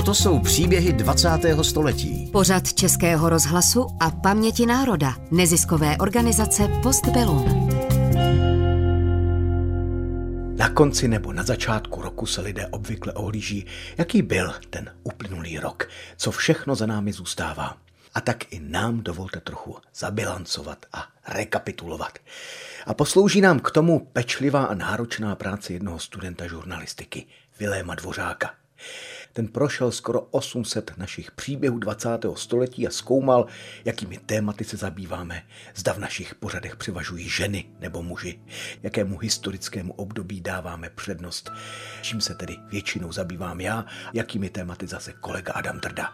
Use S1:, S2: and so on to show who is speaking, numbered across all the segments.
S1: Toto jsou příběhy 20. století.
S2: Pořad Českého rozhlasu a paměti národa. Neziskové organizace Postbellum.
S1: Na konci nebo na začátku roku se lidé obvykle ohlíží, jaký byl ten uplynulý rok, co všechno za námi zůstává. A tak i nám dovolte trochu zabilancovat a rekapitulovat. A poslouží nám k tomu pečlivá a náročná práce jednoho studenta žurnalistiky, Viléma Dvořáka. Ten prošel skoro 800 našich příběhů 20. století a zkoumal, jakými tématy se zabýváme. Zda v našich pořadech převažují ženy nebo muži, jakému historickému období dáváme přednost, čím se tedy většinou zabývám já, jakými tématy zase kolega Adam Drda.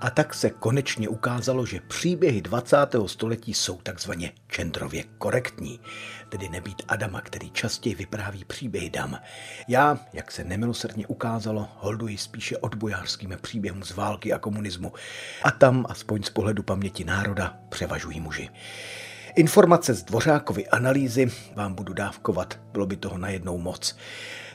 S1: A tak se konečně ukázalo, že příběhy 20. století jsou takzvaně čendrově korektní, tedy nebýt Adama, který častěji vypráví příběhy dam. Já, jak se nemilosrdně ukázalo, holduji spíše odbojářským příběhům z války a komunismu. A tam, aspoň z pohledu paměti národa, převažují muži. Informace z Dvořákovy analýzy vám budu dávkovat, bylo by toho najednou moc.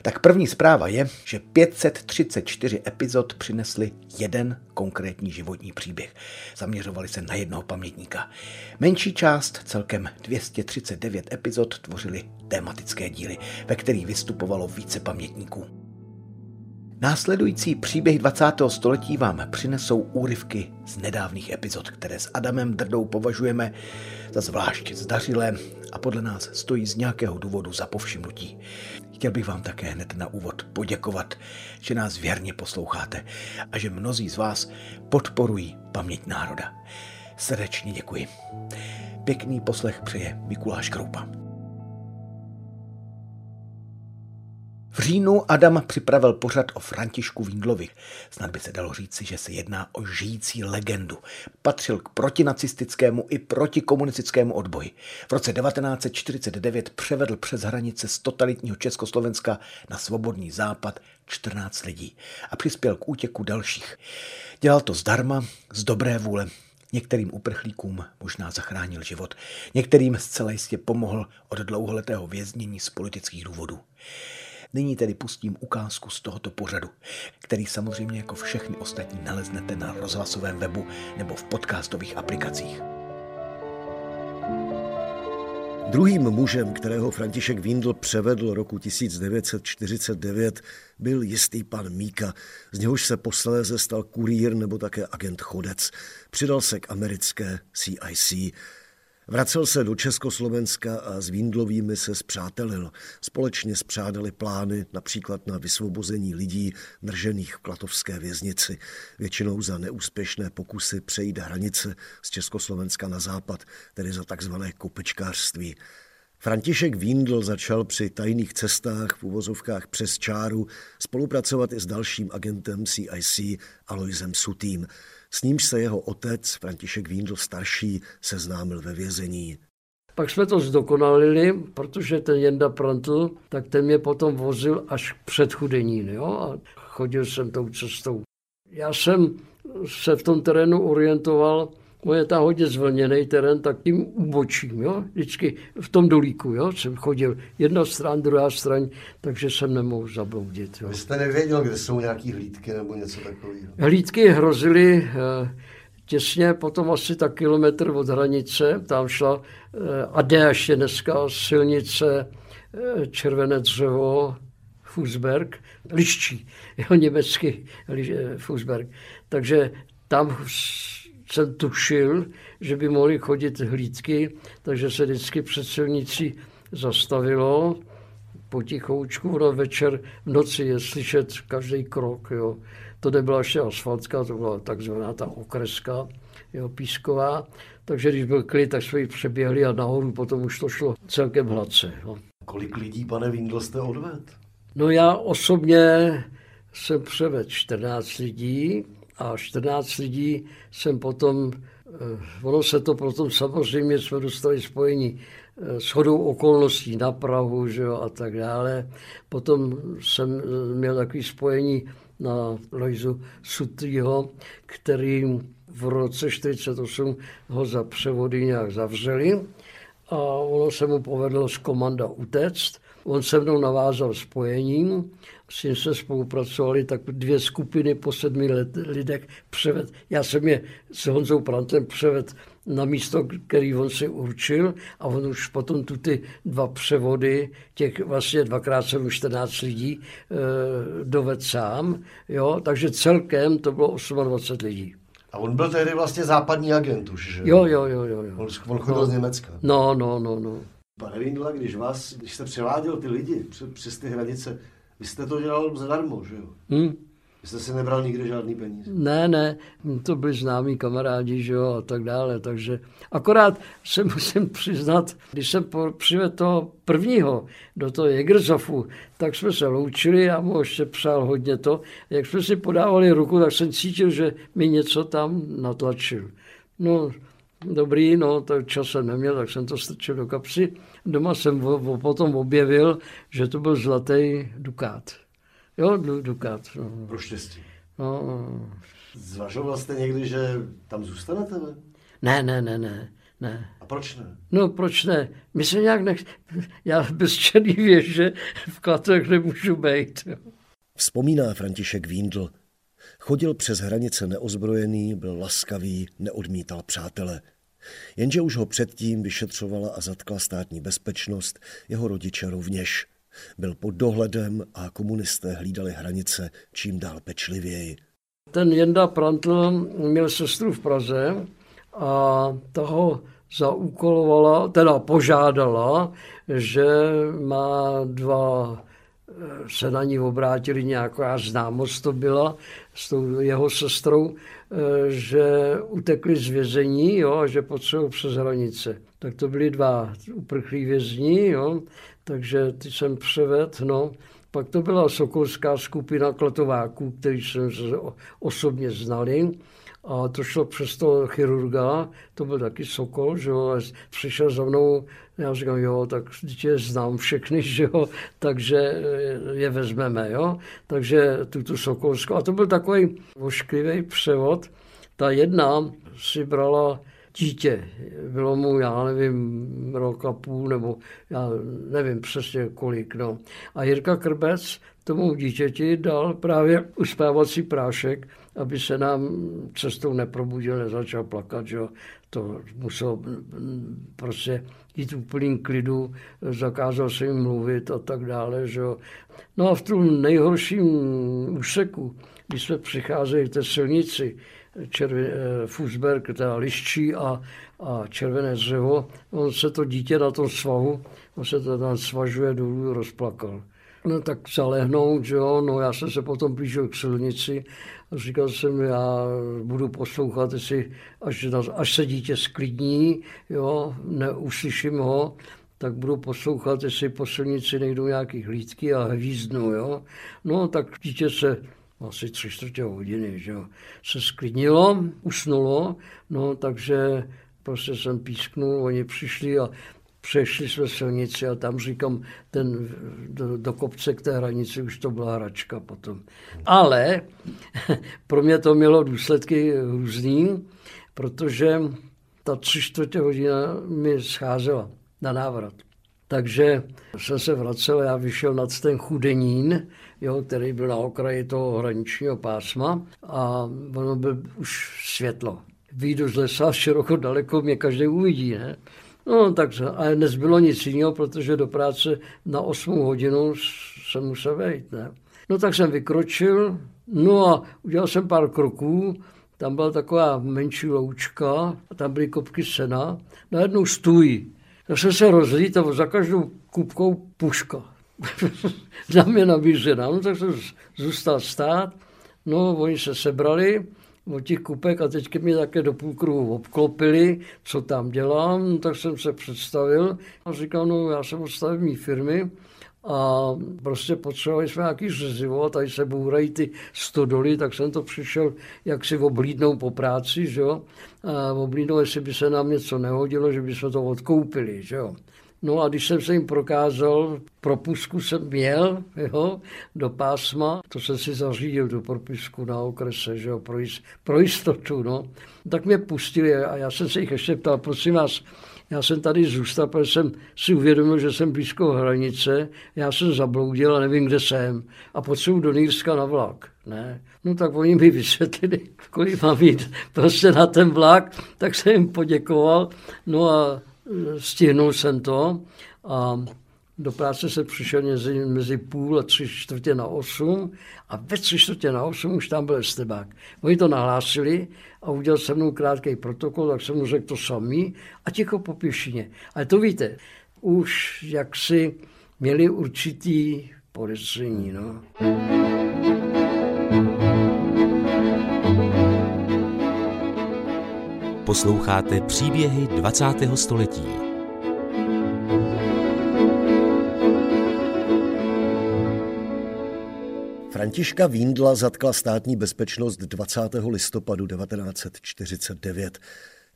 S1: Tak první zpráva je, že 534 epizod přinesly jeden konkrétní životní příběh. Zaměřovali se na jednoho pamětníka. Menší část, celkem 239 epizod, tvořily tematické díly, ve kterých vystupovalo více pamětníků. Následující příběhy 20. století vám přinesou úryvky z nedávných epizod, které s Adamem Drdou považujeme za zvlášť zdařilé a podle nás stojí z nějakého důvodu za povšimnutí. Chtěl bych vám také hned na úvod poděkovat, že nás věrně posloucháte a že mnozí z vás podporují paměť národa. Srdečně děkuji. Pěkný poslech přeje Mikuláš Kroupa. V říjnu Adam připravil pořad o Františku Vindlovi. Snad by se dalo říci, že se jedná o žijící legendu. Patřil k protinacistickému i protikomunistickému odboji. V roce 1949 převedl přes hranice z totalitního Československa na svobodný západ 14 lidí a přispěl k útěku dalších. Dělal to zdarma, z dobré vůle, Některým uprchlíkům možná zachránil život, některým zcela jistě pomohl od dlouholetého věznění z politických důvodů. Nyní tedy pustím ukázku z tohoto pořadu, který samozřejmě jako všechny ostatní naleznete na rozhlasovém webu nebo v podcastových aplikacích.
S3: Druhým mužem, kterého František Windl převedl roku 1949, byl jistý pan Míka, z něhož se posléze stal kurýr nebo také agent chodec. Přidal se k americké CIC. Vracel se do Československa a s Víndlovými se zpřátelil. Společně spřádali plány například na vysvobození lidí držených v Klatovské věznici, většinou za neúspěšné pokusy přejít hranice z Československa na západ, tedy za takzvané kopečkářství. František Víndl začal při tajných cestách v uvozovkách přes čáru spolupracovat i s dalším agentem CIC Aloisem Sutým. S nímž se jeho otec, František Víndl starší, seznámil ve vězení.
S4: Pak jsme to zdokonalili, protože ten Jenda Prantl, tak ten mě potom vozil až před Chudenín, jo, a chodil jsem tou cestou. Já jsem se v tom terénu orientoval je tam hodně zvlněný terén, tak tím ubočím, jo? vždycky v tom dolíku, jo? jsem chodil jedna stran, druhá stran, takže jsem nemohl zabloudit. Jo?
S3: Vy jste nevěděl, kde jsou nějaký hlídky nebo něco takového?
S4: Hlídky hrozily eh, těsně potom asi tak kilometr od hranice, tam šla eh, a jde ještě dneska silnice eh, Červené dřevo, Fusberg, Liščí, jo, německý Fusberg. Takže tam jsem tušil, že by mohly chodit hlídky, takže se vždycky před silnicí zastavilo potichoučku, no večer v noci je slyšet každý krok. Jo. To nebyla ještě asfaltka, to byla takzvaná ta okreska, jo, písková. Takže když byl klid, tak jsme ji přeběhli a nahoru potom už to šlo celkem hladce. Jo.
S3: Kolik lidí, pane Vindl, jste odvedl?
S4: No já osobně jsem převedl 14 lidí, a 14 lidí jsem potom, eh, ono se to potom samozřejmě jsme dostali spojení eh, s hodou okolností na Prahu že jo, a tak dále. Potom jsem eh, měl takové spojení na Lojzu Sutrýho, který v roce 1948 ho za převody nějak zavřeli a ono se mu povedlo z komanda utéct on se mnou navázal spojením, s ním jsme spolupracovali, tak dvě skupiny po sedmi let, lidech převed. Já jsem je s Honzou Prantem převed na místo, který on si určil a on už potom tu ty dva převody, těch vlastně dvakrát jsem 14 lidí, e, doved sám, jo, takže celkem to bylo 28 lidí.
S3: A on byl tehdy vlastně západní agent už, že?
S4: Jo, jo, jo, jo. jo.
S3: On, on chodil no. z Německa.
S4: No, no, no, no.
S3: Pane Vindla, když vás, když jste převáděl ty lidi přes ty hranice, vy jste to dělal zadarmo, že jo? Hmm. Vy jste si nebral nikde žádný peníze?
S4: Ne, ne, to byli známí kamarádi, že jo, a tak dále, takže akorát se musím přiznat, když jsem přivedl toho prvního do toho Jägerzofu, tak jsme se loučili, já mu ještě přál hodně to, jak jsme si podávali ruku, tak jsem cítil, že mi něco tam natlačil. No, dobrý, no, tak čas jsem neměl, tak jsem to strčil do kapsy. Doma jsem potom objevil, že to byl zlatý dukát. Jo, Dukát. No.
S3: Pro štěstí.
S4: No, no.
S3: Zvažoval jste někdy, že tam zůstanete?
S4: Ne, ne, ne, ne. Ne.
S3: A proč ne?
S4: No proč ne? My se nějak nech... Já bez černý věže v klatech nemůžu být.
S3: Vzpomíná František Víndl. Chodil přes hranice neozbrojený, byl laskavý, neodmítal přátele. Jenže už ho předtím vyšetřovala a zatkla státní bezpečnost, jeho rodiče rovněž. Byl pod dohledem a komunisté hlídali hranice čím dál pečlivěji.
S4: Ten Jenda Prantl měl sestru v Praze a toho zaúkolovala, teda požádala, že má dva se na ní obrátili nějaká známost to byla s tou jeho sestrou, že utekli z vězení jo, a že potřebují přes hranice. Tak to byli dva uprchlí vězni, jo, takže ty jsem převed, no. Pak to byla sokolská skupina kletováků, který jsem osobně znali. A to šlo přes toho chirurga, to byl taky Sokol, že jo, přišel za mnou, já říkám, jo, tak je znám všechny, že jo, takže je vezmeme, jo. Takže tuto Sokolskou, a to byl takový ošklivý převod. Ta jedna si brala dítě. Bylo mu, já nevím, rok a půl, nebo já nevím přesně kolik. No. A Jirka Krbec tomu dítěti dal právě uspávací prášek, aby se nám cestou neprobudil, nezačal plakat, že to muselo prostě jít úplným klidu, zakázal se jim mluvit a tak dále. Že No a v tom nejhorším úseku, když jsme přicházeli k té silnici, červen, eh, Fusberg, teda liščí a, a červené dřevo, on se to dítě na tom svahu, on se to tam svažuje dolů, rozplakal. No tak zalehnout, že jo, no já jsem se potom blížil k silnici říkal jsem, já budu poslouchat, jestli, až, až se dítě sklidní, jo, neuslyším ho, tak budu poslouchat, jestli po silnici nejdou nějaký hlídky a hvízdnu, jo. No tak dítě se asi tři čtvrtě hodiny, že jo, se sklidnilo, usnulo, no takže prostě jsem písknul, oni přišli a přešli jsme silnici a tam říkám, ten do, do kopce k té hranici už to byla hračka potom. Ale pro mě to mělo důsledky různý, protože ta tři čtvrtě hodina mi scházela na návrat. Takže jsem se vracel, já vyšel nad ten chudenín, jo, který byl na okraji toho hraničního pásma a ono byl už světlo. Výjdu z lesa široko daleko, mě každý uvidí, ne? No takže, ale nezbylo nic jiného, protože do práce na 8 hodinu jsem musel vejít, ne? No tak jsem vykročil, no a udělal jsem pár kroků, tam byla taková menší loučka, a tam byly kopky sena, najednou stůj. Tak jsem se rozlít a za každou kupkou puška. na mě nabízená. No tak jsem zůstal stát, no oni se sebrali od těch kupek a teďka mě také do půl kruhu obklopili, co tam dělám, no, tak jsem se představil a říkal, no já jsem od stavební firmy, a prostě potřebovali jsme nějaký řezivo a tady se bourají ty stodoly, tak jsem to přišel jak si oblídnou po práci, že jo. A oblídnou, jestli by se nám něco nehodilo, že by jsme to odkoupili, že jo. No a když jsem se jim prokázal, propusku jsem měl jo, do pásma, to jsem si zařídil do propusku na okrese, že jo, pro, jist, pro jistotu, no. Tak mě pustili a já jsem se jich ještě ptal, prosím vás, já jsem tady zůstal, protože jsem si uvědomil, že jsem blízko hranice, já jsem zabloudil a nevím, kde jsem a potřebuji do Nýrska na vlak. Ne. No tak oni mi vysvětlili, kolik mám jít prostě na ten vlak, tak jsem jim poděkoval, no a stihnul jsem to a do práce se přišel mezi, mezi půl a tři čtvrtě na osm a ve tři čtvrtě na osm už tam byl Estebák. Oni to nahlásili a udělal se mnou krátký protokol, tak jsem mu řekl to samý a ticho po pěšině. Ale to víte, už jaksi měli určitý podezření. No.
S5: Posloucháte příběhy 20. století.
S3: Františka Víndla zatkla státní bezpečnost 20. listopadu 1949.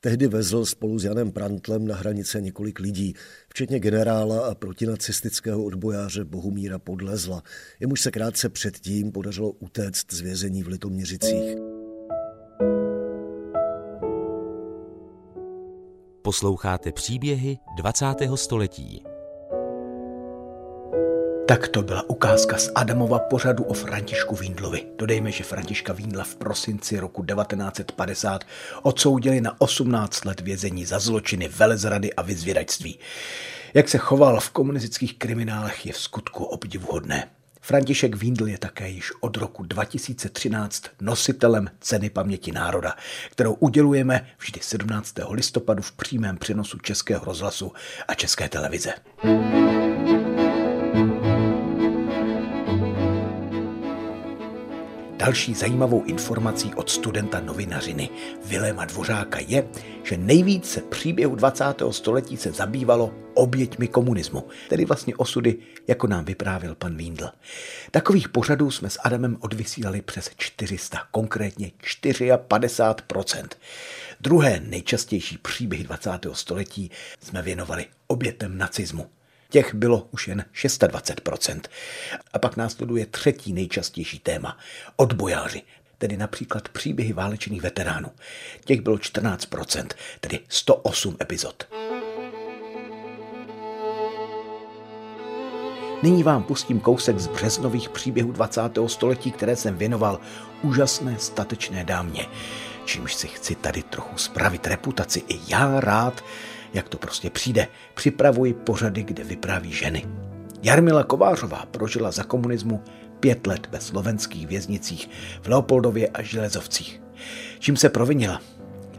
S3: Tehdy vezl spolu s Janem Prantlem na hranice několik lidí, včetně generála a protinacistického odbojáře Bohumíra Podlezla. Jemuž se krátce předtím podařilo utéct z vězení v Litoměřicích.
S5: Posloucháte příběhy 20. století.
S1: Tak to byla ukázka z Adamova pořadu o Františku Víndlovi. Dodejme, že Františka Víndla v prosinci roku 1950 odsoudili na 18 let vězení za zločiny velezrady a vyzvědačství. Jak se choval v komunistických kriminálech je v skutku obdivuhodné. František Víndl je také již od roku 2013 nositelem Ceny paměti národa, kterou udělujeme vždy 17. listopadu v přímém přenosu Českého rozhlasu a České televize. Další zajímavou informací od studenta novinařiny Viléma Dvořáka je, že nejvíce příběhu 20. století se zabývalo oběťmi komunismu, tedy vlastně osudy, jako nám vyprávěl pan Víndl. Takových pořadů jsme s Adamem odvysílali přes 400, konkrétně 54%. Druhé nejčastější příběhy 20. století jsme věnovali obětem nacismu. Těch bylo už jen 26%. A pak následuje třetí nejčastější téma – odbojáři, tedy například příběhy válečných veteránů. Těch bylo 14%, tedy 108 epizod. Nyní vám pustím kousek z březnových příběhů 20. století, které jsem věnoval úžasné statečné dámě, čímž si chci tady trochu spravit reputaci i já rád, jak to prostě přijde. Připravuji pořady, kde vypráví ženy. Jarmila Kovářová prožila za komunismu pět let ve slovenských věznicích v Leopoldově a Železovcích. Čím se provinila?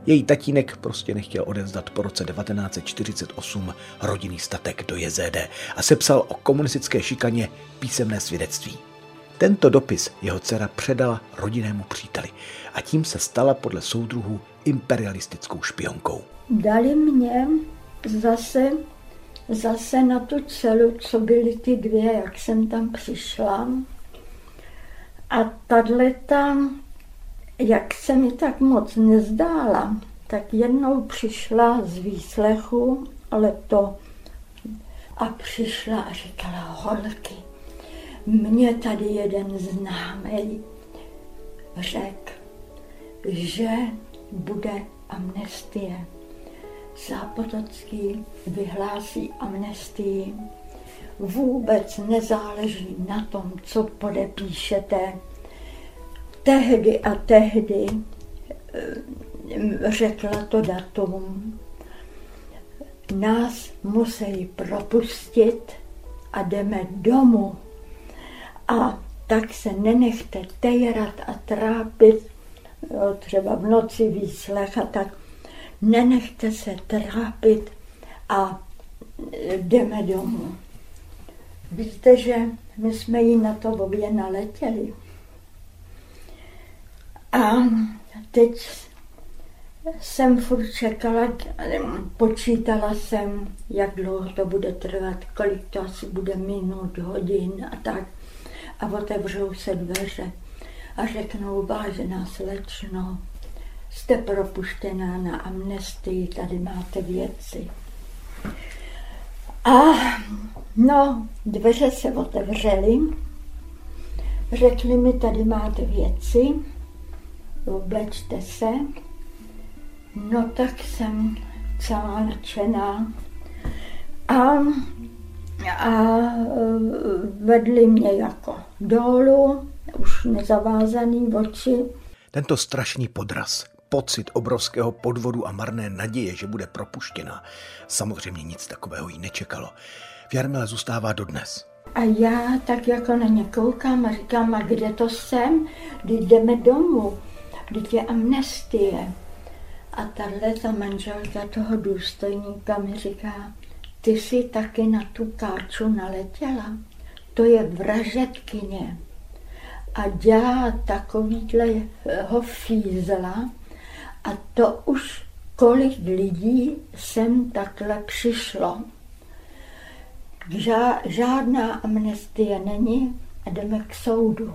S1: Její tatínek prostě nechtěl odevzdat po roce 1948 rodinný statek do JZD a sepsal o komunistické šikaně písemné svědectví. Tento dopis jeho dcera předala rodinnému příteli a tím se stala podle soudruhů imperialistickou špionkou
S6: dali mě zase, zase na tu celu, co byly ty dvě, jak jsem tam přišla. A tato, jak se mi tak moc nezdála, tak jednou přišla z výslechu, ale to a přišla a říkala, holky, mě tady jeden známý řekl, že bude amnestie. Zápotocký vyhlásí amnestii. Vůbec nezáleží na tom, co podepíšete. Tehdy a tehdy eh, řekla to datum. Nás musí propustit a jdeme domů. A tak se nenechte tejrat a trápit, jo, třeba v noci výslech a tak nenechte se trápit a jdeme domů. Víte, že my jsme jí na to obě naletěli. A teď jsem furt čekala, počítala jsem, jak dlouho to bude trvat, kolik to asi bude minut, hodin a tak. A otevřou se dveře a řeknou, vážená slečno, jste propuštená na amnestii, tady máte věci. A no, dveře se otevřely, řekli mi, tady máte věci, oblečte se. No tak jsem
S7: celá nadšená. A, a vedli mě jako dolů, už nezavázaný oči.
S1: Tento strašný podraz, pocit obrovského podvodu a marné naděje, že bude propuštěna, samozřejmě nic takového jí nečekalo. V Jarmile zůstává dodnes.
S7: A já tak jako na ně koukám a říkám, a kde to jsem? Kdy jdeme domů? Kdy je amnestie. A tahle ta manželka toho důstojníka mi říká, ty jsi taky na tu káču naletěla. To je vražetkyně. A dělá takovýhle ho fízla a to už kolik lidí sem takhle přišlo. Žádná amnestie není a jdeme k soudu.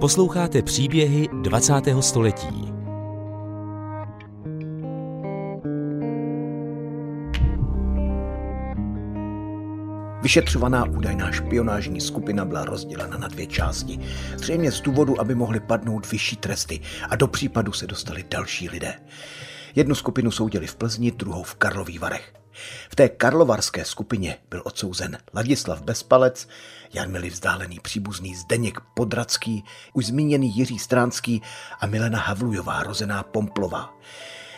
S5: Posloucháte příběhy 20. století.
S1: Vyšetřovaná údajná špionážní skupina byla rozdělena na dvě části. Zřejmě z důvodu, aby mohly padnout vyšší tresty a do případu se dostali další lidé. Jednu skupinu soudili v Plzni, druhou v Karlových Varech. V té karlovarské skupině byl odsouzen Ladislav Bezpalec, Jarmili vzdálený příbuzný Zdeněk Podracký, už zmíněný Jiří Stránský a Milena Havlujová, rozená Pomplová.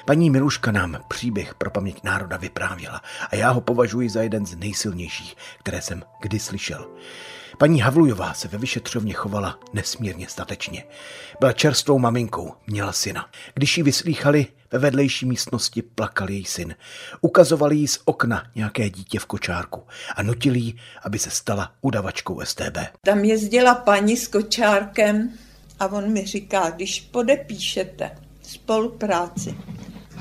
S1: Paní Miluška nám příběh pro paměť národa vyprávěla a já ho považuji za jeden z nejsilnějších, které jsem kdy slyšel. Paní Havlujová se ve vyšetřovně chovala nesmírně statečně. Byla čerstvou maminkou, měla syna. Když ji vyslýchali, ve vedlejší místnosti plakal její syn. Ukazovali jí z okna nějaké dítě v kočárku a nutili jí, aby se stala udavačkou STB.
S8: Tam jezdila paní s kočárkem a on mi říká, když podepíšete spolupráci,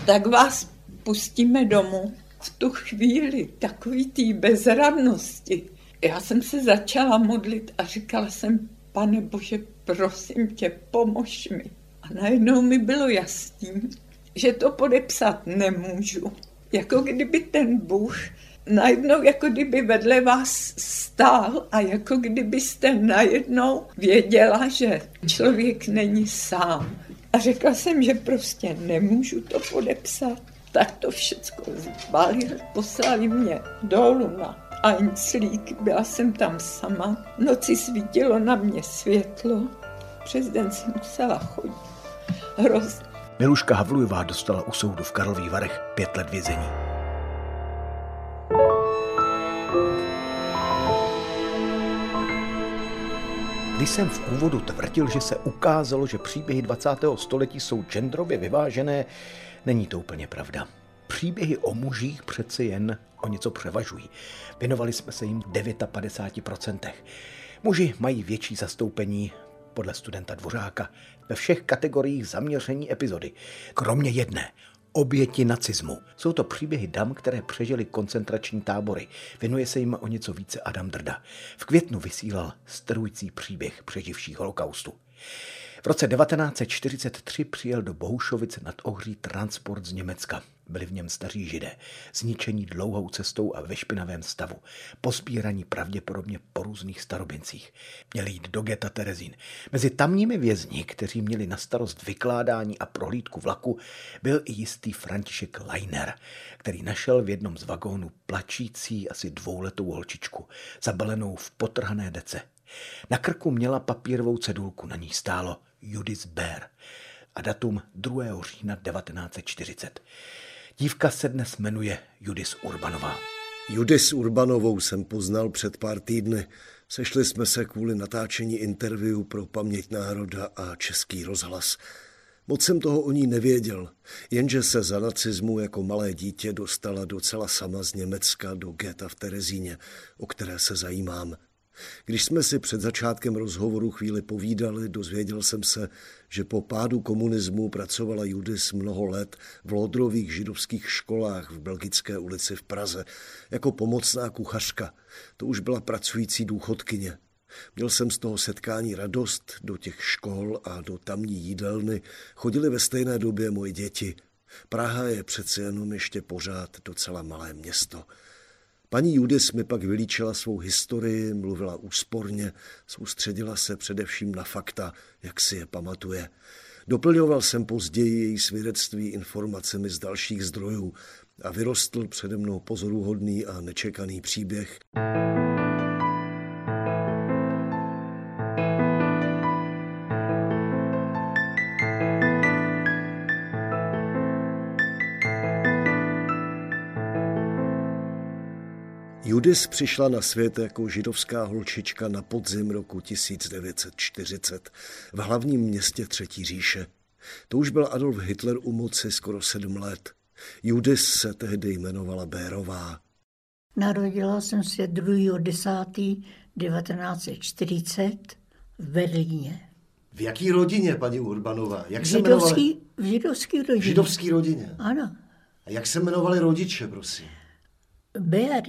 S8: tak vás pustíme domů. V tu chvíli takový té bezradnosti. Já jsem se začala modlit a říkala jsem, pane Bože, prosím tě, pomož mi. A najednou mi bylo jasný, že to podepsat nemůžu. Jako kdyby ten Bůh najednou jako kdyby vedle vás stál a jako kdybyste najednou věděla, že člověk není sám. A řekla jsem, že prostě nemůžu to podepsat. Tak to všecko zbalil, poslali mě dolů na Einslík, byla jsem tam sama. Noci svítilo na mě světlo, přes den jsem musela chodit. Hrozně.
S1: Miluška Havlujová dostala u soudu v Karlových Varech pět let vězení. Když jsem v úvodu tvrdil, že se ukázalo, že příběhy 20. století jsou genderově vyvážené, není to úplně pravda. Příběhy o mužích přece jen o něco převažují. Věnovali jsme se jim v 59%. Muži mají větší zastoupení podle studenta Dvořáka ve všech kategoriích zaměření epizody, kromě jedné, oběti nacismu. Jsou to příběhy dam, které přežily koncentrační tábory. Věnuje se jim o něco více Adam Drda. V květnu vysílal strhující příběh přeživších holokaustu. V roce 1943 přijel do Bohušovice nad Ohří transport z Německa. Byli v něm staří židé, zničení dlouhou cestou a ve špinavém stavu, pospíraní pravděpodobně po různých starobincích. Měli jít do geta Terezín. Mezi tamními vězni, kteří měli na starost vykládání a prohlídku vlaku, byl i jistý František Leiner, který našel v jednom z vagónů plačící asi dvouletou holčičku, zabalenou v potrhané dece. Na krku měla papírovou cedulku, na ní stálo Judis Bear a datum 2. října 1940. Dívka se dnes jmenuje Judis Urbanová.
S3: Judis Urbanovou jsem poznal před pár týdny. Sešli jsme se kvůli natáčení interview pro Paměť národa a Český rozhlas. Moc jsem toho o ní nevěděl, jenže se za nacismu jako malé dítě dostala docela sama z Německa do geta v Terezíně, o které se zajímám. Když jsme si před začátkem rozhovoru chvíli povídali, dozvěděl jsem se, že po pádu komunismu pracovala Judis mnoho let v lodrových židovských školách v Belgické ulici v Praze jako pomocná kuchařka. To už byla pracující důchodkyně. Měl jsem z toho setkání radost, do těch škol a do tamní jídelny chodili ve stejné době moje děti. Praha je přece jenom ještě pořád docela malé město. Paní Judis mi pak vylíčila svou historii, mluvila úsporně, soustředila se především na fakta, jak si je pamatuje. Doplňoval jsem později její svědectví informacemi z dalších zdrojů a vyrostl přede mnou pozoruhodný a nečekaný příběh. Judis přišla na svět jako židovská holčička na podzim roku 1940 v hlavním městě Třetí říše. To už byl Adolf Hitler u moci skoro sedm let. Judis se tehdy jmenovala Bérová.
S7: Narodila jsem se 2.10.1940 v Berlíně.
S3: V jaký rodině, paní Urbanová? Jak
S7: v židovský, v židovský rodině.
S3: V židovský rodině?
S7: Ano.
S3: A jak se jmenovali rodiče, prosím?
S7: Bér.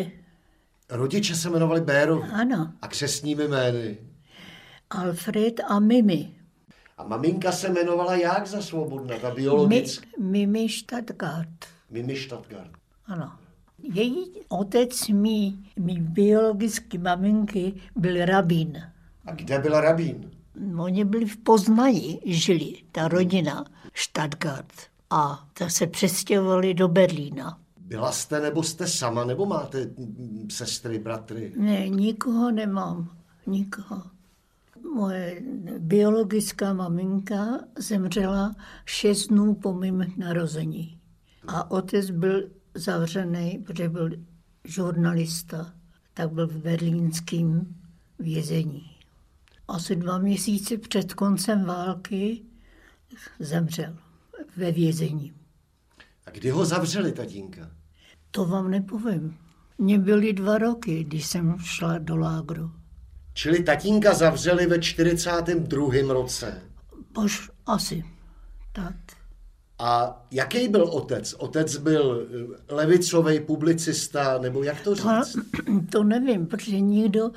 S3: Rodiče se jmenovali Bérovi.
S7: Ano.
S3: A křesními jmény?
S7: Alfred a Mimi.
S3: A maminka se jmenovala jak za svobodná, ta biologická?
S7: Mi, Mimi Stadgard.
S3: Mimi Stadgard.
S7: Ano. Její otec mý, mý biologický maminky byl rabín.
S3: A kde byl rabín?
S7: Oni byli v Poznaji, žili, ta rodina Stadgard. A tak se přestěhovali do Berlína.
S3: Byla jste nebo jste sama, nebo máte sestry, bratry?
S7: Ne, nikoho nemám. Nikoho. Moje biologická maminka zemřela šest dnů po mém narození. A otec byl zavřený, protože byl žurnalista, tak byl v berlínském vězení. Asi dva měsíce před koncem války zemřel ve vězení.
S3: A kdy ho zavřeli, tatínka?
S7: To vám nepovím. Mně byly dva roky, když jsem šla do lágru.
S3: Čili tatínka zavřeli ve 42. roce?
S7: Bož, asi. Tak.
S3: A jaký byl otec? Otec byl levicový publicista, nebo jak to říct?
S7: To, to nevím, protože nikdo,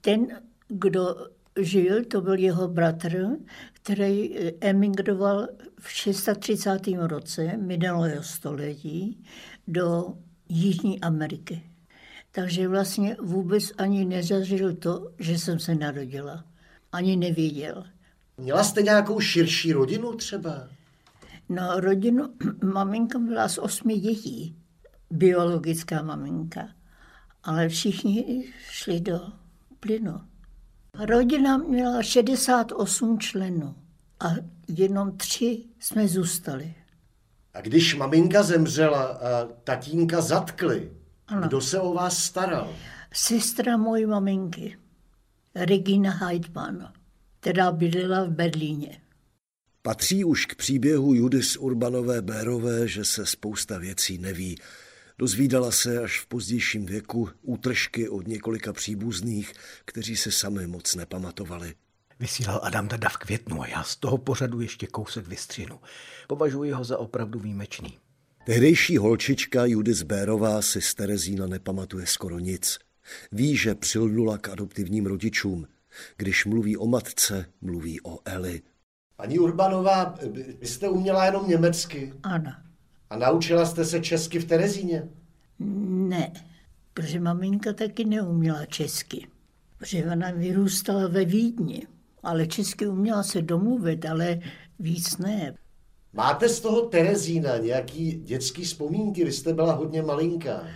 S7: ten, kdo žil, to byl jeho bratr, který emigroval v 630. roce minulého století do Jižní Ameriky. Takže vlastně vůbec ani nezažil to, že jsem se narodila. Ani nevěděl.
S3: Měla jste nějakou širší rodinu třeba?
S7: No, rodinu, maminka byla z osmi dětí, biologická maminka. Ale všichni šli do plynu. Rodina měla 68 členů a jenom tři jsme zůstali.
S3: A když maminka zemřela a tatínka zatkli, ano. kdo se o vás staral?
S7: Sestra mojí maminky, Regina Heidmann, která bydlela v Berlíně.
S3: Patří už k příběhu Judis Urbanové Bérové, že se spousta věcí neví. Dozvídala se až v pozdějším věku útržky od několika příbuzných, kteří se sami moc nepamatovali.
S1: Vysílal Adam Dada v květnu a já z toho pořadu ještě kousek vystřinu. Považuji ho za opravdu výjimečný.
S3: Tehdejší holčička Judis Bérová si z Terezína nepamatuje skoro nic. Ví, že přilnula k adoptivním rodičům. Když mluví o matce, mluví o Eli. Paní Urbanová, vy jste uměla jenom německy?
S7: Ano.
S3: A naučila jste se česky v Terezíně?
S7: Ne, protože maminka taky neuměla česky. Protože ona vyrůstala ve Vídni, ale česky uměla se domluvit, ale víc ne.
S3: Máte z toho Terezína nějaký dětský vzpomínky? Vy jste byla hodně malinká.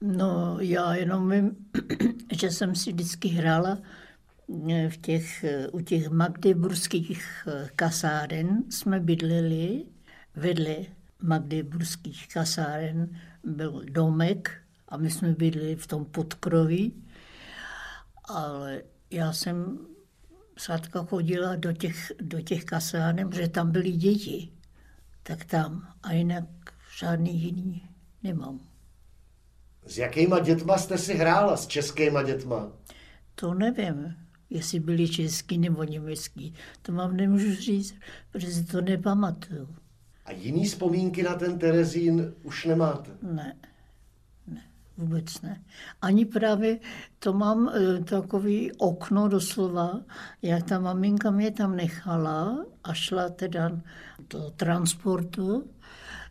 S7: No, já jenom vím, že jsem si vždycky hrála v těch, u těch magdeburských kasáren jsme bydleli vedle magdeburských kasáren byl domek a my jsme bydleli v tom podkroví, ale já jsem Sadka chodila do těch, do těch kasáren, protože tam byly děti. Tak tam. A jinak žádný jiný nemám.
S3: S jakýma dětma jste si hrála? S českýma dětma?
S7: To nevím, jestli byli český nebo německý. To vám nemůžu říct, protože si to nepamatuju.
S3: A jiný vzpomínky na ten Terezín už nemáte?
S7: Ne, ne, vůbec ne. Ani právě to mám e, takový okno doslova, jak ta maminka mě tam nechala a šla teda do transportu,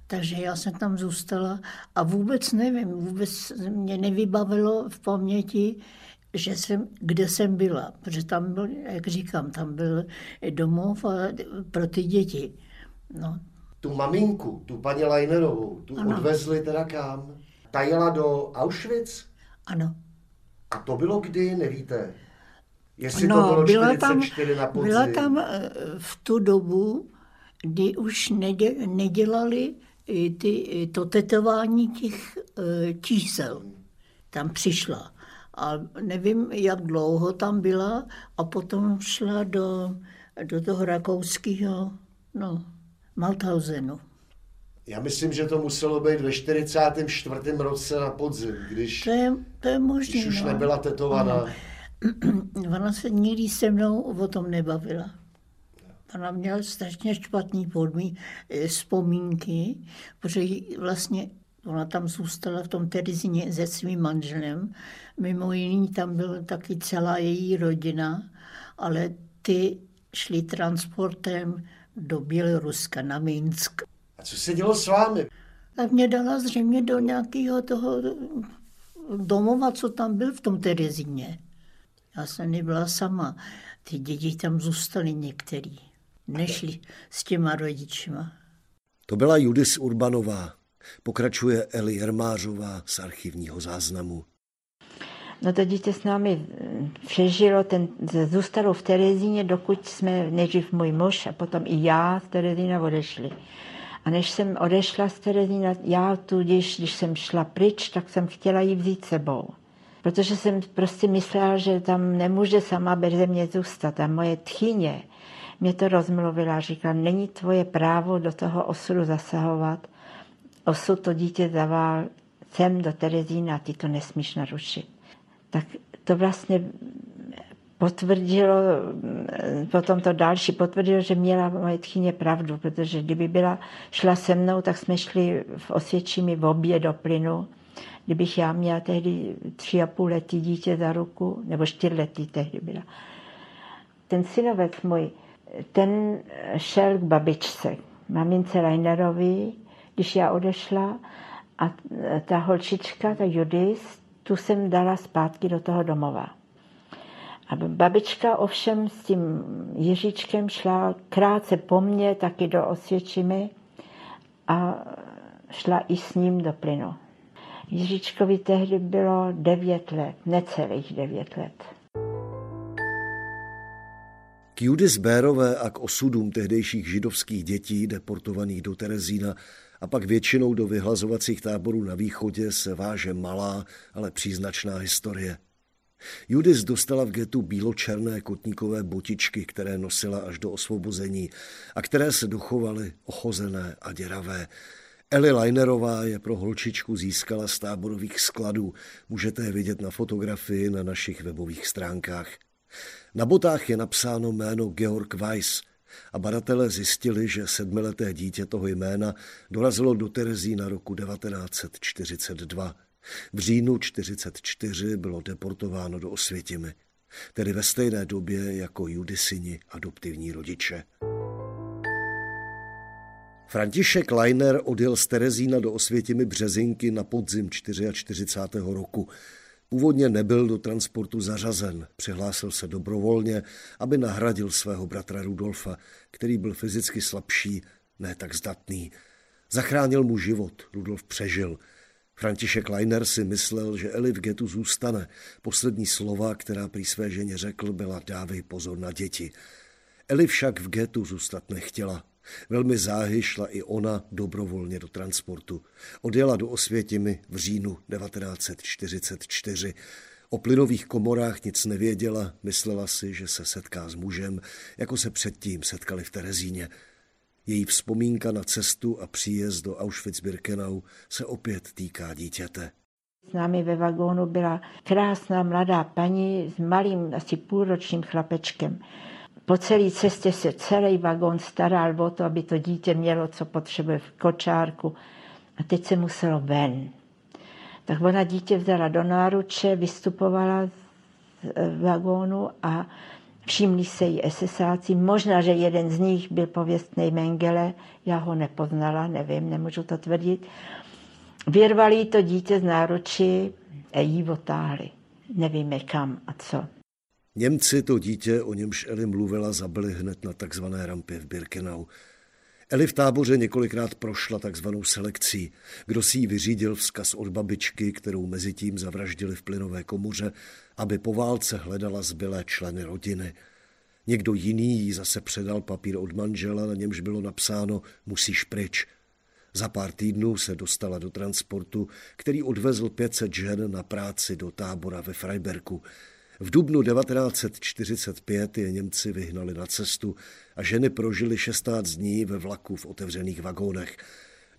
S7: Takže já jsem tam zůstala a vůbec nevím, vůbec mě nevybavilo v paměti, že jsem, kde jsem byla, protože tam byl, jak říkám, tam byl domov a pro ty děti. No.
S3: Tu maminku, tu paní Lajnerovou, tu ano. odvezli teda kam? Ta jela do Auschwitz?
S7: Ano.
S3: A to bylo kdy, nevíte? Jestli no, to bylo byla 44 tam, na podzim.
S7: Byla tam eh, v tu dobu, kdy už nedě, nedělali ty, to tetování těch eh, čísel. Tam přišla. A nevím, jak dlouho tam byla a potom šla do, do toho rakouského, no, Malthausenu.
S3: Já myslím, že to muselo být ve 44. roce na podzim, když,
S7: to je, to je možný,
S3: když už
S7: no.
S3: nebyla tetovaná.
S7: Ona se nikdy se mnou o tom nebavila. Ona měla strašně špatný podmí, eh, vzpomínky, protože vlastně ona tam zůstala v tom Terezině se svým manželem. Mimo jiný tam byla taky celá její rodina, ale ty šli transportem do Běloruska na Minsk.
S3: A co se dělo s vámi?
S7: Tak mě dala zřejmě do nějakého toho domova, co tam byl v tom Terezíně. Já jsem nebyla sama. Ty děti tam zůstaly některý. Nešli s těma rodičima.
S3: To byla Judis Urbanová. Pokračuje Eli Jermářová z archivního záznamu.
S9: No to dítě s námi přežilo, ten, zůstalo v Terezíně, dokud jsme, nejdřív můj muž a potom i já z Terezína odešli. A než jsem odešla z Terezína, já tudíž, když jsem šla pryč, tak jsem chtěla ji vzít sebou. Protože jsem prostě myslela, že tam nemůže sama bez mě zůstat. A moje tchyně mě to rozmluvila, říkala, není tvoje právo do toho osudu zasahovat. Osud to dítě zavál sem do Terezína ty to nesmíš narušit. Tak to vlastně potvrdilo, potom to další potvrdilo, že měla moje tchyně pravdu, protože kdyby byla, šla se mnou, tak jsme šli v Osvědčimi v obě do plynu. Kdybych já měla tehdy tři a půl letý dítě za ruku, nebo čtyřletý tehdy byla. Ten synovec můj, ten šel k babičce, mamince Reinerovi, když já odešla a ta holčička, ta Judis, tu jsem dala zpátky do toho domova. A babička ovšem s tím Jiříčkem šla krátce po mně, taky do Osvědčimy a šla i s ním do plynu. Jiříčkovi tehdy bylo devět let, necelých devět let.
S3: K Judis Bérové a k osudům tehdejších židovských dětí deportovaných do Terezína a pak většinou do vyhlazovacích táborů na východě se váže malá, ale příznačná historie. Judis dostala v getu bíločerné kotníkové botičky, které nosila až do osvobození a které se dochovaly ochozené a děravé. Eli Leinerová je pro holčičku získala z táborových skladů. Můžete je vidět na fotografii na našich webových stránkách. Na botách je napsáno jméno Georg Weiss a badatelé zjistili, že sedmileté dítě toho jména dorazilo do Terezína roku 1942. V říjnu 1944 bylo deportováno do Osvětimi, tedy ve stejné době jako Judisini adoptivní rodiče. František Leiner odjel z Terezína do Osvětimi Březinky na podzim 44. roku. Původně nebyl do transportu zařazen, přihlásil se dobrovolně, aby nahradil svého bratra Rudolfa, který byl fyzicky slabší, ne tak zdatný. Zachránil mu život, Rudolf přežil. František Leiner si myslel, že Eli v getu zůstane. Poslední slova, která prý své ženě řekl, byla dávej pozor na děti. Eli však v getu zůstat nechtěla. Velmi záhy šla i ona dobrovolně do transportu. Odjela do Osvětimi v říjnu 1944. O plynových komorách nic nevěděla, myslela si, že se setká s mužem, jako se předtím setkali v Terezíně. Její vzpomínka na cestu a příjezd do Auschwitz-Birkenau se opět týká dítěte.
S9: S námi ve vagónu byla krásná mladá paní s malým, asi půlročním chlapečkem. Po celé cestě se celý vagón staral o to, aby to dítě mělo, co potřebuje v kočárku. A teď se muselo ven. Tak ona dítě vzala do náruče, vystupovala z vagónu a Všimli se jí SSáci, možná, že jeden z nich byl pověstný Mengele, já ho nepoznala, nevím, nemůžu to tvrdit. Vyrvali to dítě z náručí a jí otáhli. Nevíme kam a co.
S3: Němci to dítě, o němž Eli mluvila, zabili hned na takzvané rampě v Birkenau. Eli v táboře několikrát prošla takzvanou selekcí. Kdo si ji vyřídil vzkaz od babičky, kterou mezi tím zavraždili v plynové komoře, aby po válce hledala zbylé členy rodiny. Někdo jiný jí zase předal papír od manžela, na němž bylo napsáno musíš pryč. Za pár týdnů se dostala do transportu, který odvezl 500 žen na práci do tábora ve Freiberku. V dubnu 1945 je Němci vyhnali na cestu a ženy prožily 16 dní ve vlaku v otevřených vagónech.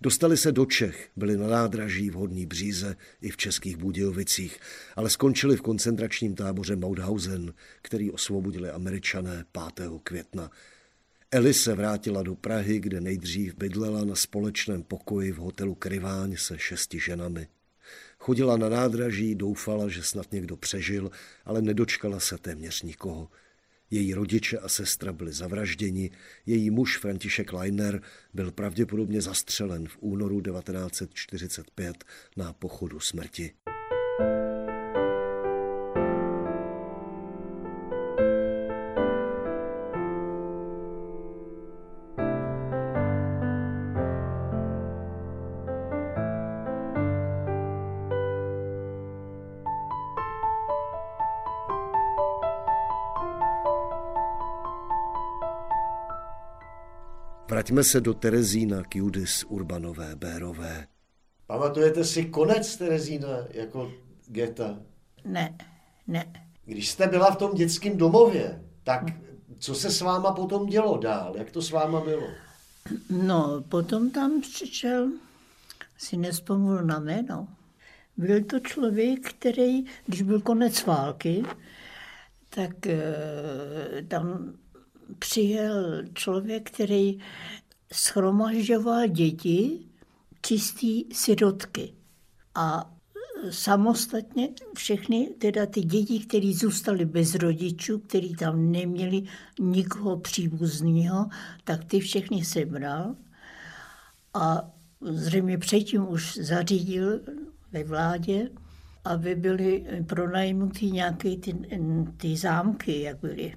S3: Dostali se do Čech, byli na nádraží v Hodní Bříze i v Českých Budějovicích, ale skončili v koncentračním táboře Mauthausen, který osvobodili američané 5. května. Eli se vrátila do Prahy, kde nejdřív bydlela na společném pokoji v hotelu Kryváň se šesti ženami. Chodila na nádraží, doufala, že snad někdo přežil, ale nedočkala se téměř nikoho. Její rodiče a sestra byli zavražděni, její muž František Leiner byl pravděpodobně zastřelen v únoru 1945 na pochodu smrti. Vraťme se do Terezína k Judis Urbanové Bérové.
S10: Pamatujete si konec Terezína jako geta?
S7: Ne, ne.
S10: Když jste byla v tom dětském domově, tak co se s váma potom dělo dál? Jak to s váma bylo?
S7: No, potom tam přišel, si nespomůl na jméno. Byl to člověk, který, když byl konec války, tak e, tam přijel člověk, který schromažďoval děti, čistý sirotky. A samostatně všechny, teda ty děti, které zůstaly bez rodičů, který tam neměli nikoho příbuzného, tak ty všechny sebral. A zřejmě předtím už zařídil ve vládě, aby byly pronajmuty nějaké ty, ty zámky, jak byly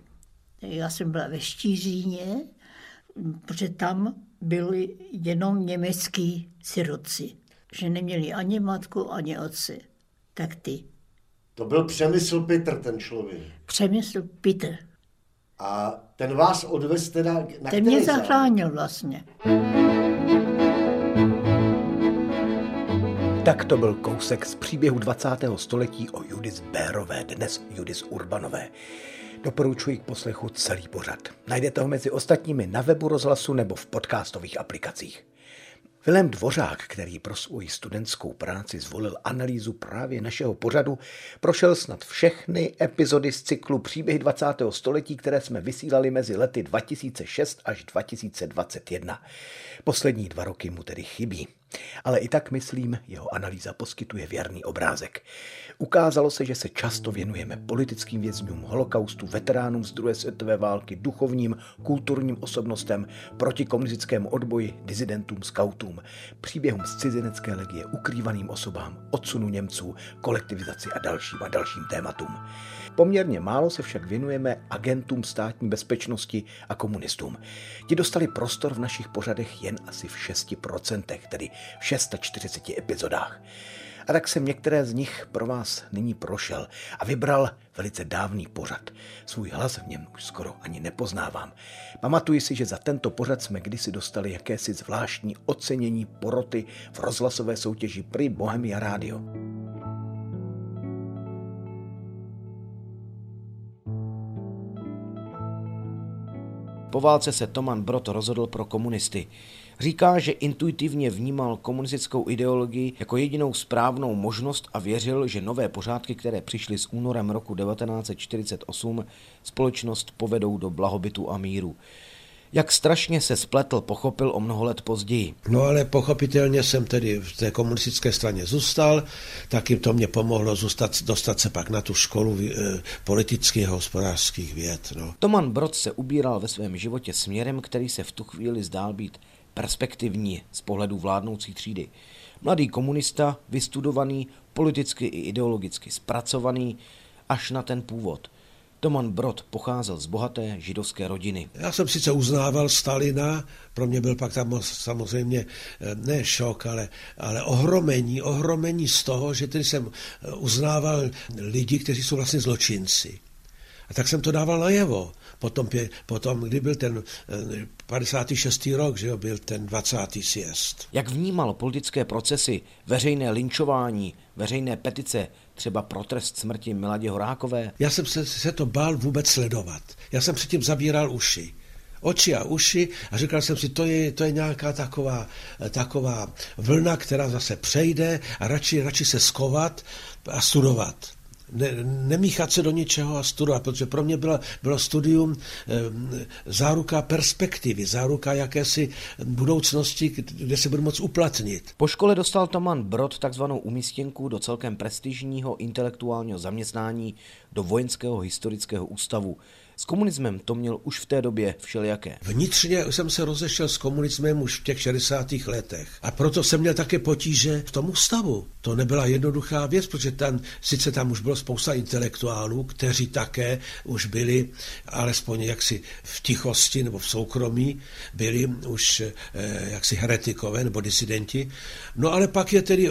S7: já jsem byla ve Štíříně, protože tam byli jenom německý sirotci, že neměli ani matku, ani otce. Tak ty.
S10: To byl Přemysl Petr, ten člověk.
S7: Přemysl Petr.
S10: A ten vás odvez teda na
S7: Ten mě zachránil vlastně.
S1: Tak to byl kousek z příběhu 20. století o Judis Bérové, dnes Judis Urbanové. Doporučuji k poslechu celý pořad. Najdete ho mezi ostatními na webu rozhlasu nebo v podcastových aplikacích. Vilém Dvořák, který pro svoji studentskou práci zvolil analýzu právě našeho pořadu, prošel snad všechny epizody z cyklu Příběhy 20. století, které jsme vysílali mezi lety 2006 až 2021. Poslední dva roky mu tedy chybí. Ale i tak, myslím, jeho analýza poskytuje věrný obrázek. Ukázalo se, že se často věnujeme politickým vězňům, holokaustu, veteránům z druhé světové války, duchovním, kulturním osobnostem, protikomunistickému odboji, dizidentům, skautům, příběhům z cizinecké legie, ukrývaným osobám, odsunu Němců, kolektivizaci a dalším a dalším tématům. Poměrně málo se však věnujeme agentům státní bezpečnosti a komunistům. Ti dostali prostor v našich pořadech jen asi v 6%, tedy v 640 epizodách. A tak jsem některé z nich pro vás nyní prošel a vybral velice dávný pořad. Svůj hlas v něm už skoro ani nepoznávám. Pamatuji si, že za tento pořad jsme kdysi dostali jakési zvláštní ocenění poroty v rozhlasové soutěži Pri Bohemia Radio.
S11: Po válce se Toman Brod rozhodl pro komunisty. Říká, že intuitivně vnímal komunistickou ideologii jako jedinou správnou možnost a věřil, že nové pořádky, které přišly s únorem roku 1948, společnost povedou do blahobytu a míru. Jak strašně se spletl, pochopil o mnoho let později.
S12: No ale pochopitelně jsem tedy v té komunistické straně zůstal, taky to mě pomohlo zůstat, dostat se pak na tu školu e, politických a hospodářských věd. No.
S11: Toman Brod se ubíral ve svém životě směrem, který se v tu chvíli zdál být perspektivní z pohledu vládnoucí třídy. Mladý komunista, vystudovaný, politicky i ideologicky zpracovaný, až na ten původ – Toman Brod pocházel z bohaté židovské rodiny.
S12: Já jsem sice uznával Stalina, pro mě byl pak tam samozřejmě eh, ne šok, ale, ale ohromení, ohromení z toho, že tedy jsem eh, uznával lidi, kteří jsou vlastně zločinci. A tak jsem to dával najevo. Potom, potom kdy byl ten 56. Eh, rok, že jo, byl ten 20. sjezd.
S11: Jak vnímal politické procesy, veřejné linčování, veřejné petice, třeba pro trest smrti Miladě Horákové?
S12: Já jsem se, se to bál vůbec sledovat. Já jsem předtím zavíral uši oči a uši a říkal jsem si, to je, to je nějaká taková, taková vlna, která zase přejde a radši, radši se skovat a studovat ne, nemíchat se do ničeho a studovat, protože pro mě bylo, bylo studium e, záruka perspektivy, záruka jakési budoucnosti, kde se budu moct uplatnit.
S11: Po škole dostal Toman Brod takzvanou umístěnku do celkem prestižního intelektuálního zaměstnání do Vojenského historického ústavu. S komunismem to měl už v té době všelijaké.
S12: Vnitřně jsem se rozešel s komunismem už v těch 60. letech. A proto jsem měl také potíže v tom ústavu. To nebyla jednoduchá věc, protože tam, sice tam už bylo spousta intelektuálů, kteří také už byli, alespoň jaksi v tichosti nebo v soukromí, byli už eh, jaksi heretikové nebo disidenti. No ale pak je tedy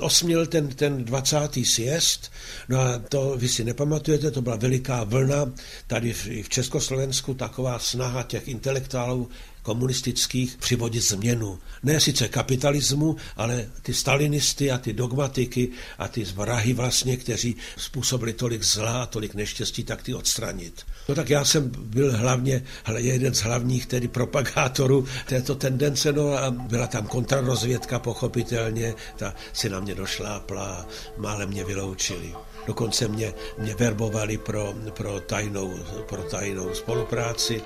S12: osměl ten, ten 20. sjezd, no a to vy si nepamatujete, to byla veliká vlna tady v i v Československu taková snaha těch intelektuálů komunistických přivodit změnu. Ne sice kapitalismu, ale ty stalinisty a ty dogmatiky a ty zvrahy vlastně, kteří způsobili tolik zla a tolik neštěstí, tak ty odstranit. No tak já jsem byl hlavně jeden z hlavních tedy propagátorů této tendence, no a byla tam kontrarozvědka pochopitelně, ta si na mě došlápla, málem mě vyloučili. Dokonce mě, mě verbovali pro, pro, tajnou, pro tajnou spolupráci.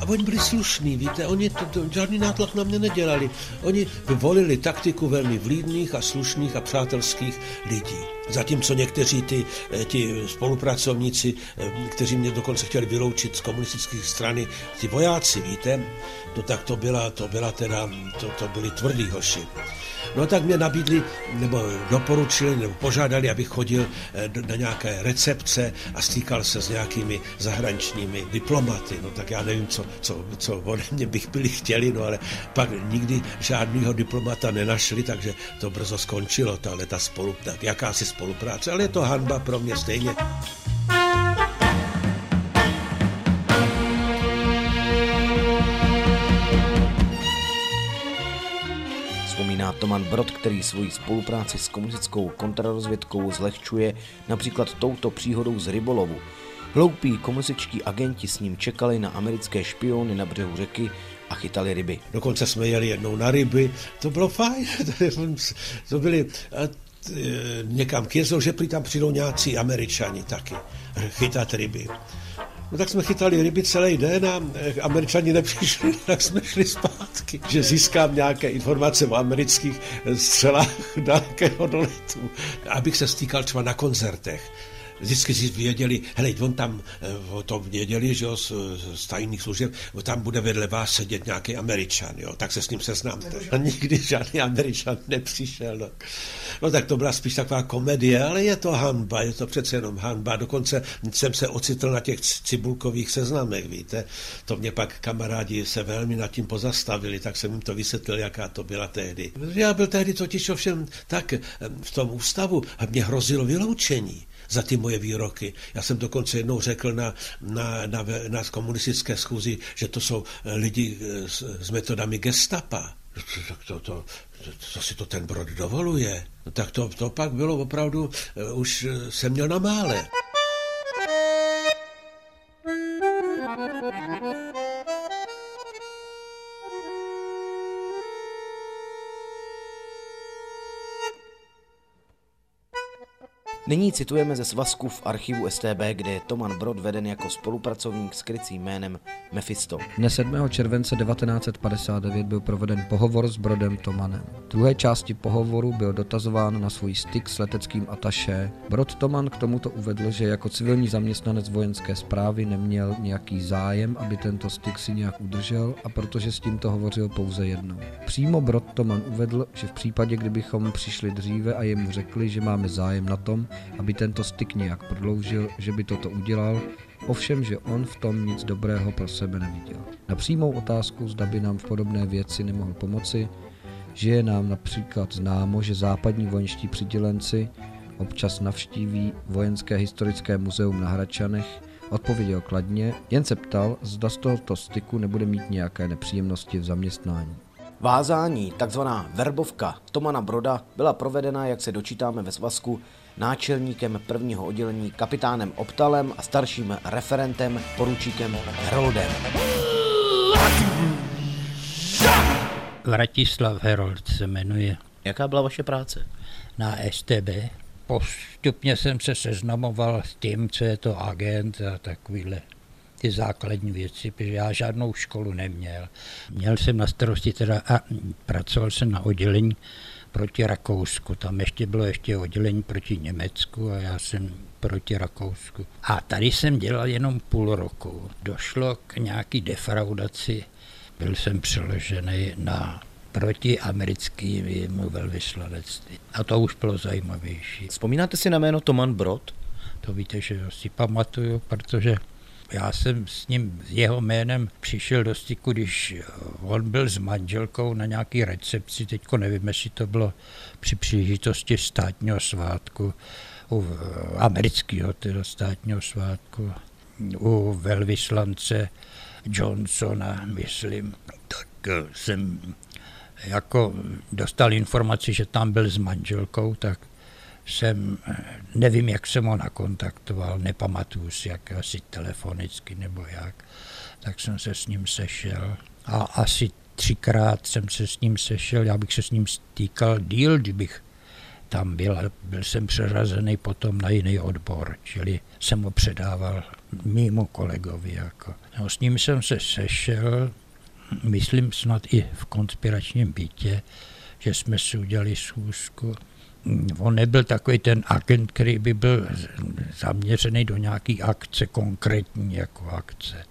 S12: A oni byli slušní, víte, oni to, to, žádný nátlak na mě nedělali. Oni vyvolili taktiku velmi vlídných a slušných a přátelských lidí. Zatímco někteří ty, eh, ti spolupracovníci, eh, kteří mě dokonce chtěli vyloučit z komunistických strany, ty vojáci, víte, to tak to byla, to byla teda, to, to byli tvrdí hoši. No tak mě nabídli, nebo doporučili, nebo požádali, abych chodil eh, na nějaké recepce a stýkal se s nějakými zahraničními diplomaty. No tak já nevím, co, co, co ode mě bych byli chtěli, no ale pak nikdy žádného diplomata nenašli, takže to brzo skončilo, tahle ta spolu, tak jakási spolupráce, ale je to hanba pro mě stejně.
S11: Vzpomíná Toman Brod, který svoji spolupráci s komunistickou kontrarozvědkou zlehčuje například touto příhodou z rybolovu. Hloupí komunističtí agenti s ním čekali na americké špiony na břehu řeky a chytali ryby.
S12: Dokonce jsme jeli jednou na ryby, to bylo fajn, to byly e, někam k jezu, že prý tam přijdou nějací američani taky chytat ryby. No tak jsme chytali ryby celý den a eh, američani nepřišli, tak jsme šli zpátky, že získám nějaké informace o amerických střelách dalekého doletu, abych se stýkal třeba na koncertech vždycky si věděli, hele, on tam, eh, to věděli, že jo, z, z tajných služeb, tam bude vedle vás sedět nějaký američan, jo, tak se s ním seznámte. A nikdy žádný američan nepřišel, no. no. tak to byla spíš taková komedie, ale je to hanba, je to přece jenom hanba. Dokonce jsem se ocitl na těch cibulkových seznamech, víte. To mě pak kamarádi se velmi nad tím pozastavili, tak jsem jim to vysvětlil, jaká to byla tehdy. Já byl tehdy totiž ovšem tak eh, v tom ústavu a mě hrozilo vyloučení za ty moje výroky. Já jsem dokonce jednou řekl na, na, na, na komunistické schůzi, že to jsou eh, lidi eh, s, s metodami gestapa. Tak to, to, to, to si to ten brod dovoluje. No tak to, to pak bylo opravdu, uh, už jsem měl na mále.
S11: Nyní citujeme ze svazku v archivu STB, kde je Toman Brod veden jako spolupracovník s krycím jménem Mephisto.
S13: Dne 7. července 1959 byl proveden pohovor s Brodem Tomanem. V druhé části pohovoru byl dotazován na svůj styk s leteckým ataše. Brod Toman k tomuto uvedl, že jako civilní zaměstnanec vojenské zprávy neměl nějaký zájem, aby tento styk si nějak udržel a protože s tímto hovořil pouze jednou. Přímo Brod Toman uvedl, že v případě, kdybychom přišli dříve a jemu řekli, že máme zájem na tom, aby tento styk nějak prodloužil, že by toto udělal, ovšem, že on v tom nic dobrého pro sebe neviděl. Na přímou otázku, zda by nám v podobné věci nemohl pomoci, že je nám například známo, že západní vojenští přidělenci občas navštíví Vojenské historické muzeum na Hračanech, odpověděl kladně, jen se ptal, zda z tohoto styku nebude mít nějaké nepříjemnosti v zaměstnání.
S11: Vázání, takzvaná verbovka Tomana Broda, byla provedena, jak se dočítáme ve svazku, náčelníkem prvního oddělení kapitánem Optalem a starším referentem poručíkem Heroldem.
S14: Vratislav Herold se jmenuje.
S11: Jaká byla vaše práce?
S14: Na STB. Postupně jsem se seznamoval s tím, co je to agent a takovýhle ty základní věci, protože já žádnou školu neměl. Měl jsem na starosti teda a pracoval jsem na oddělení proti Rakousku. Tam ještě bylo ještě oddělení proti Německu a já jsem proti Rakousku. A tady jsem dělal jenom půl roku. Došlo k nějaký defraudaci. Byl jsem přeložený na proti americkým velvyslanectví. A to už bylo zajímavější.
S11: Vzpomínáte si na jméno Toman Brod?
S14: To víte, že si pamatuju, protože já jsem s ním, s jeho jménem přišel do styku, když on byl s manželkou na nějaký recepci, teďko nevím, jestli to bylo při příležitosti státního svátku, u amerického teda státního svátku, u velvyslance Johnsona, myslím, tak jsem jako dostal informaci, že tam byl s manželkou, tak jsem, nevím, jak jsem ho nakontaktoval, nepamatuju si, jak asi telefonicky nebo jak, tak jsem se s ním sešel a asi třikrát jsem se s ním sešel, já bych se s ním stýkal díl, kdybych tam byl, byl jsem přeřazený potom na jiný odbor, čili jsem ho předával mimo kolegovi. Jako. No, s ním jsem se sešel, myslím snad i v konspiračním bytě, že jsme si udělali schůzku on nebyl takový ten agent, který by byl zaměřený do nějaký akce, konkrétní jako akce.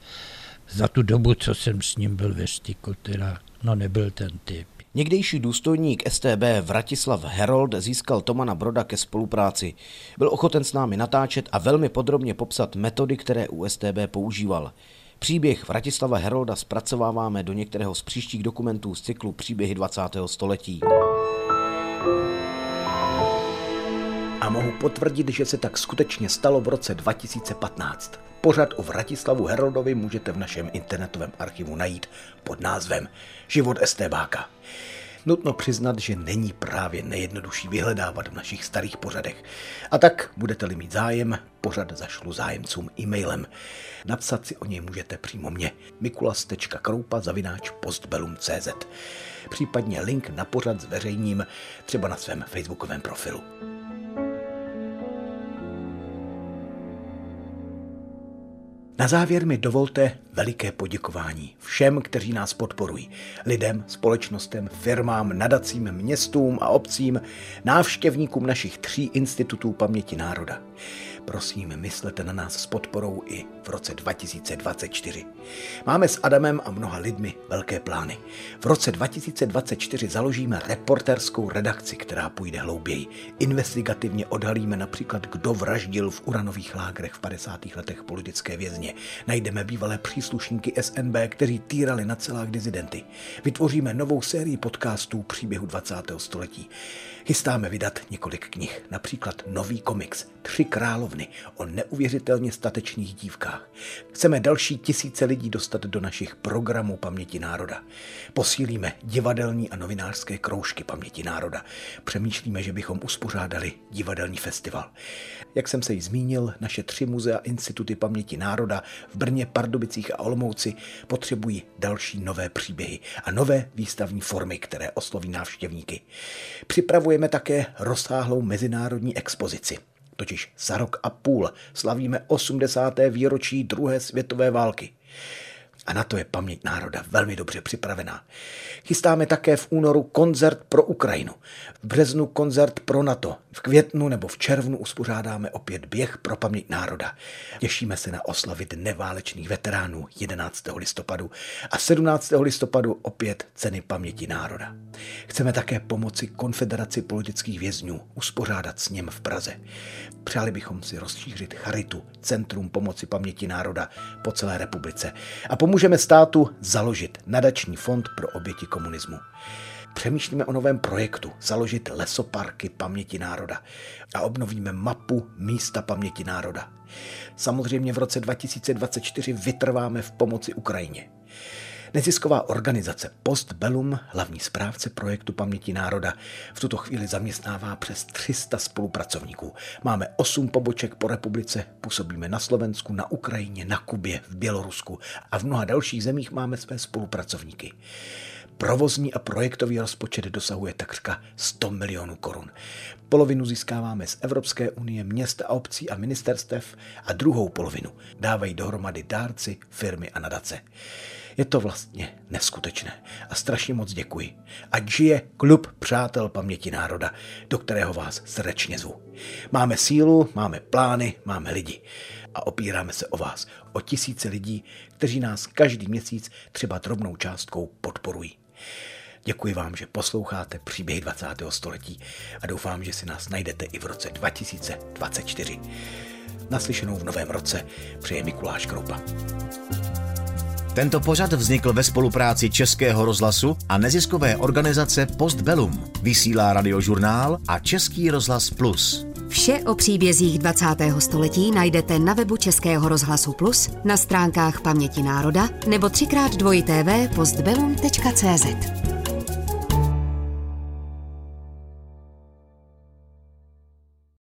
S14: Za tu dobu, co jsem s ním byl ve styku, teda, no nebyl ten typ.
S11: Někdejší důstojník STB Vratislav Herold získal Tomana Broda ke spolupráci. Byl ochoten s námi natáčet a velmi podrobně popsat metody, které u STB používal. Příběh Vratislava Herolda zpracováváme do některého z příštích dokumentů z cyklu Příběhy 20. století
S1: a mohu potvrdit, že se tak skutečně stalo v roce 2015. Pořad o Vratislavu Heroldovi můžete v našem internetovém archivu najít pod názvem Život STBáka. Nutno přiznat, že není právě nejjednodušší vyhledávat v našich starých pořadech. A tak, budete-li mít zájem, pořad zašlu zájemcům e-mailem. Napsat si o něj můžete přímo mě mikulas.kroupa zavináč postbelum.cz Případně link na pořad zveřejním třeba na svém facebookovém profilu. Na závěr mi dovolte veliké poděkování všem, kteří nás podporují. Lidem, společnostem, firmám, nadacím, městům a obcím, návštěvníkům našich tří institutů paměti národa. Prosím, myslete na nás s podporou i v roce 2024. Máme s Adamem a mnoha lidmi velké plány. V roce 2024 založíme reporterskou redakci, která půjde hlouběji. Investigativně odhalíme například, kdo vraždil v uranových lágrech v 50. letech politické vězně. Najdeme bývalé příslušníky SNB, kteří týrali na celách dizidenty. Vytvoříme novou sérii podcastů příběhu 20. století. Chystáme vydat několik knih, například nový komiks Tři královny o neuvěřitelně statečných dívkách. Chceme další tisíce lidí dostat do našich programů Paměti národa. Posílíme divadelní a novinářské kroužky Paměti národa. Přemýšlíme, že bychom uspořádali divadelní festival. Jak jsem se již zmínil, naše tři muzea Instituty paměti národa v Brně, Pardubicích a Olomouci potřebují další nové příběhy a nové výstavní formy, které osloví návštěvníky. Připravujeme také rozsáhlou mezinárodní expozici. Totiž za rok a půl slavíme 80. výročí druhé světové války. A na to je paměť národa velmi dobře připravená. Chystáme také v únoru koncert pro Ukrajinu, v březnu koncert pro NATO, v květnu nebo v červnu uspořádáme opět běh pro paměť národa. Těšíme se na oslavy Dne válečných veteránů 11. listopadu a 17. listopadu opět ceny paměti národa. Chceme také pomoci Konfederaci politických vězňů uspořádat s něm v Praze. Přáli bychom si rozšířit Charitu, Centrum pomoci paměti národa po celé republice a pomůžeme státu založit nadační fond pro oběti komunismu. Přemýšlíme o novém projektu založit lesoparky paměti národa a obnovíme mapu místa paměti národa. Samozřejmě v roce 2024 vytrváme v pomoci Ukrajině. Nezisková organizace Postbellum, hlavní správce projektu Paměti národa, v tuto chvíli zaměstnává přes 300 spolupracovníků. Máme 8 poboček po republice, působíme na Slovensku, na Ukrajině, na Kubě, v Bělorusku a v mnoha dalších zemích máme své spolupracovníky. Provozní a projektový rozpočet dosahuje takřka 100 milionů korun. Polovinu získáváme z Evropské unie, měst a obcí a ministerstev a druhou polovinu dávají dohromady dárci, firmy a nadace. Je to vlastně neskutečné a strašně moc děkuji. Ať žije klub Přátel paměti národa, do kterého vás srdečně zvu. Máme sílu, máme plány, máme lidi a opíráme se o vás, o tisíce lidí, kteří nás každý měsíc třeba drobnou částkou podporují. Děkuji vám, že posloucháte příběhy 20. století a doufám, že si nás najdete i v roce 2024. Naslyšenou v novém roce přeje Mikuláš Kroupa.
S15: Tento pořad vznikl ve spolupráci Českého rozhlasu a neziskové organizace Postbellum. Vysílá radiožurnál a Český rozhlas Plus.
S2: Vše o příbězích 20. století najdete na webu Českého rozhlasu Plus, na stránkách Paměti národa nebo třikrát dvojité postbellum.cz.